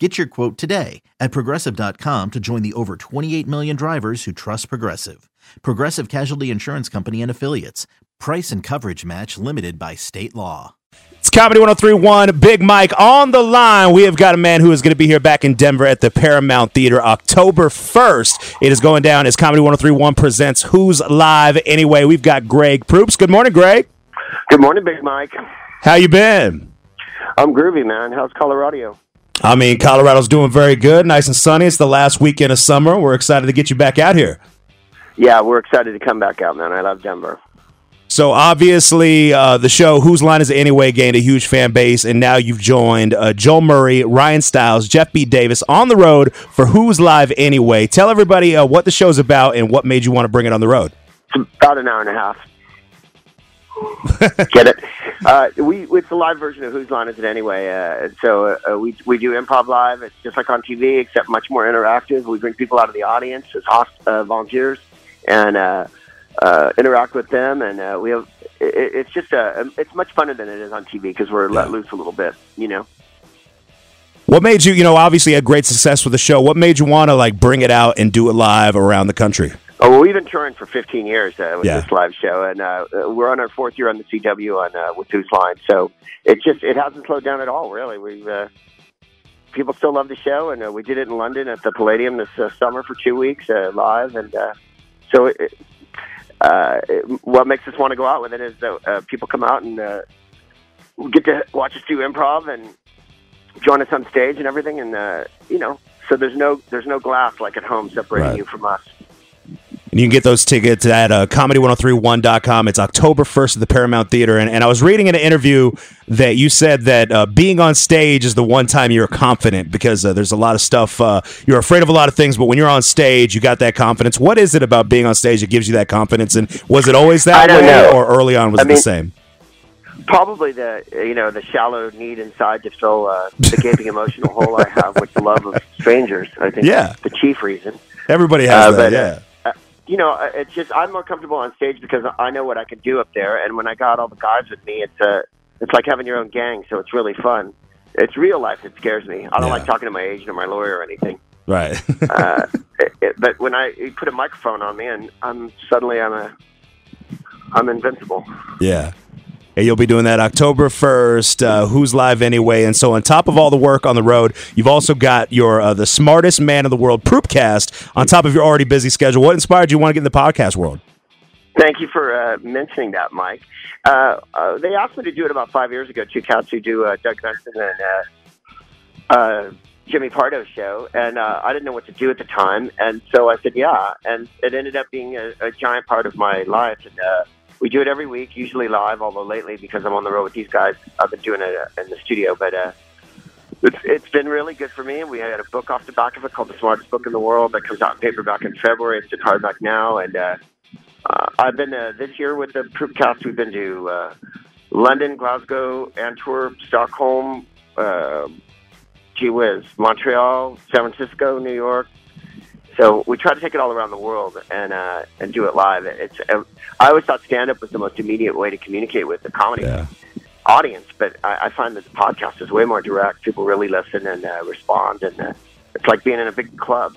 Get your quote today at progressive.com to join the over 28 million drivers who trust Progressive. Progressive Casualty Insurance Company and Affiliates. Price and coverage match limited by state law. It's Comedy 1031, Big Mike on the line. We have got a man who is going to be here back in Denver at the Paramount Theater October 1st. It is going down as Comedy 1031 presents Whose Live Anyway. We've got Greg Proops. Good morning, Greg. Good morning, Big Mike. How you been? I'm groovy, man. How's Colorado? I mean, Colorado's doing very good, nice and sunny. It's the last weekend of summer. We're excited to get you back out here. Yeah, we're excited to come back out, man. I love Denver. So obviously, uh, the show "Whose Line Is It Anyway" gained a huge fan base, and now you've joined uh, Joel Murray, Ryan Stiles, Jeff B. Davis on the road for "Whose Live Anyway." Tell everybody uh, what the show's about and what made you want to bring it on the road. It's about an hour and a half. Get it? Uh, we it's a live version of Whose Line Is It Anyway? Uh, so uh, we we do improv live. It's just like on TV, except much more interactive. We bring people out of the audience as host, uh, volunteers and uh, uh, interact with them, and we have. It, it's just a. It's much funner than it is on TV because we're let loose a little bit. You know. What made you, you know, obviously had great success with the show. What made you want to like bring it out and do it live around the country? Oh, well, we've been touring for 15 years uh, with Yeah. this live show, and uh, we're on our fourth year on the CW on uh, with Whose Line. So it just it hasn't slowed down at all. Really, we uh, people still love the show, and uh, we did it in London at the Palladium this uh, summer for two weeks uh, live, and uh, so it, uh, it, what makes us want to go out with it is that uh, people come out and uh, get to watch us do improv and join us on stage and everything, and uh, you know, so there's no there's no glass like at home separating Right. you from us. And you can get those tickets at uh, comedy1031.com. It's October 1st at the Paramount Theater. And, and I was reading in an interview that you said that uh, being on stage is the one time you're confident because uh, there's a lot of stuff. Uh, you're afraid of a lot of things, but when you're on stage, you got that confidence. What is it about being on stage that gives you that confidence? And was it always that way, know. or early on was I it the same? Probably the you know the shallow need inside to fill uh, the gaping emotional hole I have with the love of strangers. I think Yeah. that's the chief reason. Everybody has Uh, that, but, yeah. You know, uh, it's just I'm more comfortable on stage because I know what I can do up there, and when I got all the guys with me, it's uh, it's like having your own gang, so it's really fun. It's real life that scares me. I don't Yeah. like talking to my agent or my lawyer or anything. right. Uh, it, it, but when I you put a microphone on me, and I'm suddenly I'm a I'm invincible. Yeah. And you'll be doing that October 1st. Uh, Whose Live Anyway? And so, on top of all the work on the road, you've also got your uh, The Smartest Man in the World Proopcast on top of your already busy schedule. What inspired you want to get in the podcast world? Thank you for uh, mentioning that, Mike. Uh, uh, they asked me to do it about five years ago. Two cats who do uh, Doug Benson and uh, uh, Jimmy Pardo's show, and uh, I didn't know what to do at the time, and so I said yeah, and it ended up being a, a giant part of my life. And uh, we do it every week, usually live. Although lately, because I'm on the road with these guys, I've been doing it uh, in the studio. But uh, it's, it's been really good for me. We had a book off the back of it called The Smartest Book in the World that comes out in paperback in February. It's in hardback now, and uh, uh, I've been uh, this year with the Proopcast. We've been to uh, London, Glasgow, Antwerp, Stockholm, uh, gee whiz, Montreal, San Francisco, New York. So we try to take it all around the world and uh, and do it live. It's uh, I always thought stand up was the most immediate way to communicate with the comedy Yeah. audience, but I, I find that the podcast is way more direct. People really listen and uh, respond, and uh, it's like being in a big club.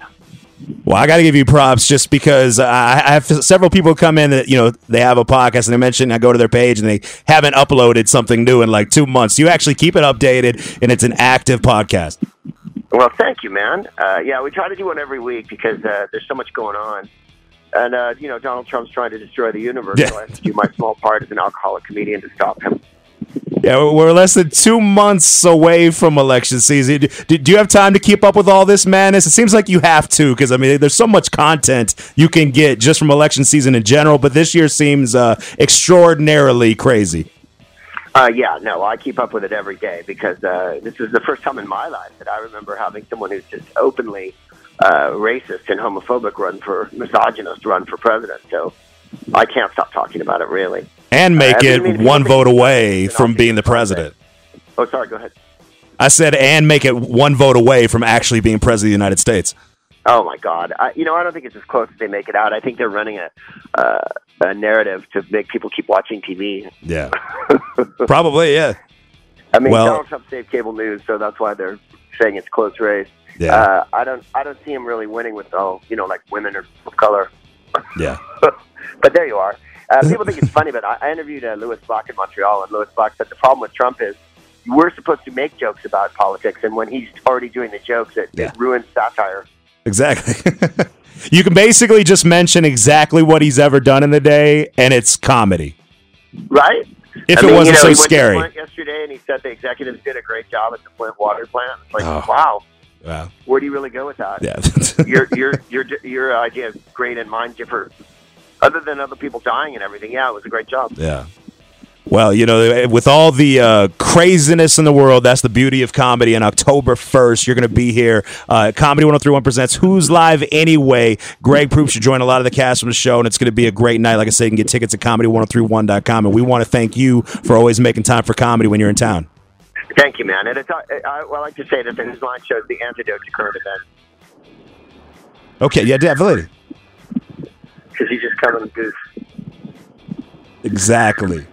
Well, I got to give you props just because uh, I I have several people come in that, you know, they have a podcast and they mention I go to their page and they haven't uploaded something new in like two months. You actually keep it updated and it's an active podcast. Well, thank you, man. Uh, yeah, we try to do one every week because uh, there's so much going on. And, uh, you know, Donald Trump's trying to destroy the universe, Yeah. so I have to do my small part as an alcoholic comedian to stop him. Yeah, we're less than two months away from election season. Do, do you have time to keep up with all this madness? It seems like you have to because I mean, there's so much content you can get just from election season in general. But this year seems uh, extraordinarily crazy. Uh, yeah, no, I keep up with it every day because uh, this is the first time in my life that I remember having someone who's just openly uh, racist and homophobic run for misogynist run for president. So I can't stop talking about it. Really. And make Uh, I it mean, one vote away from being the president. Oh, sorry. Go ahead. I said, and make it one vote away from actually being president of the United States. Oh my God! I, you know, I don't think it's as close as they make it out. I think they're running a uh, a narrative to make people keep watching TV. Yeah. Probably, yeah. I mean, Well- Donald Trump saved cable news, so that's why they're saying it's close race. Yeah. Uh, I don't, I don't see him really winning with all, you know, like women or of color. yeah. but there you are. Uh, people think it's funny, but I, I interviewed uh, Lewis Black in Montreal, and Lewis Black said the problem with Trump is we're supposed to make jokes about politics, and when he's already doing the jokes, it, Yeah. it ruins satire. Exactly. you can basically just mention exactly what he's ever done in the day, and it's comedy. Right? If I it mean, wasn't you know, so he went to scary. Yesterday, and he said the executives did a great job at the Flint water plant. It's like, Oh. wow, Wow. where do you really go with that? Yeah. your your your your idea is great, and mine differ. Other than other people dying and everything, yeah, it was a great job. Yeah. Well, you know, with all the uh, craziness in the world, that's the beauty of comedy. And October 1st, you're going to be here. Uh, comedy 1031 presents Whose Live Anyway? Greg Proops should join a lot of the cast from the show, and it's going to be a great night. Like I said, you can get tickets at comedy1031.com. And we want to thank you for always making time for comedy when you're in town. Thank you, man. And it's, I, I, I like to say that the Whose Line shows the antidote to current events Okay, yeah, definitely. because you just come and goof. Exactly.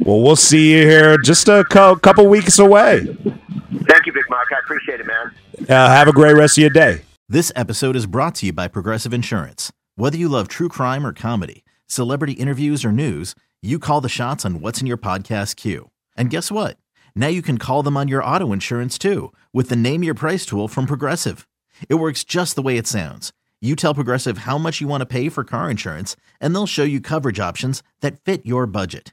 Well, we'll see you here just a cou- couple weeks away. Thank you, Big Mike. I appreciate it, man. Uh, have a great rest of your day. This episode is brought to you by Progressive Insurance. Whether you love true crime or comedy, celebrity interviews or news, you call the shots on what's in your podcast queue. And guess what? Now you can call them on your auto insurance too with the Name Your Price tool from Progressive. It works just the way it sounds. You tell Progressive how much you want to pay for car insurance, and they'll show you coverage options that fit your budget.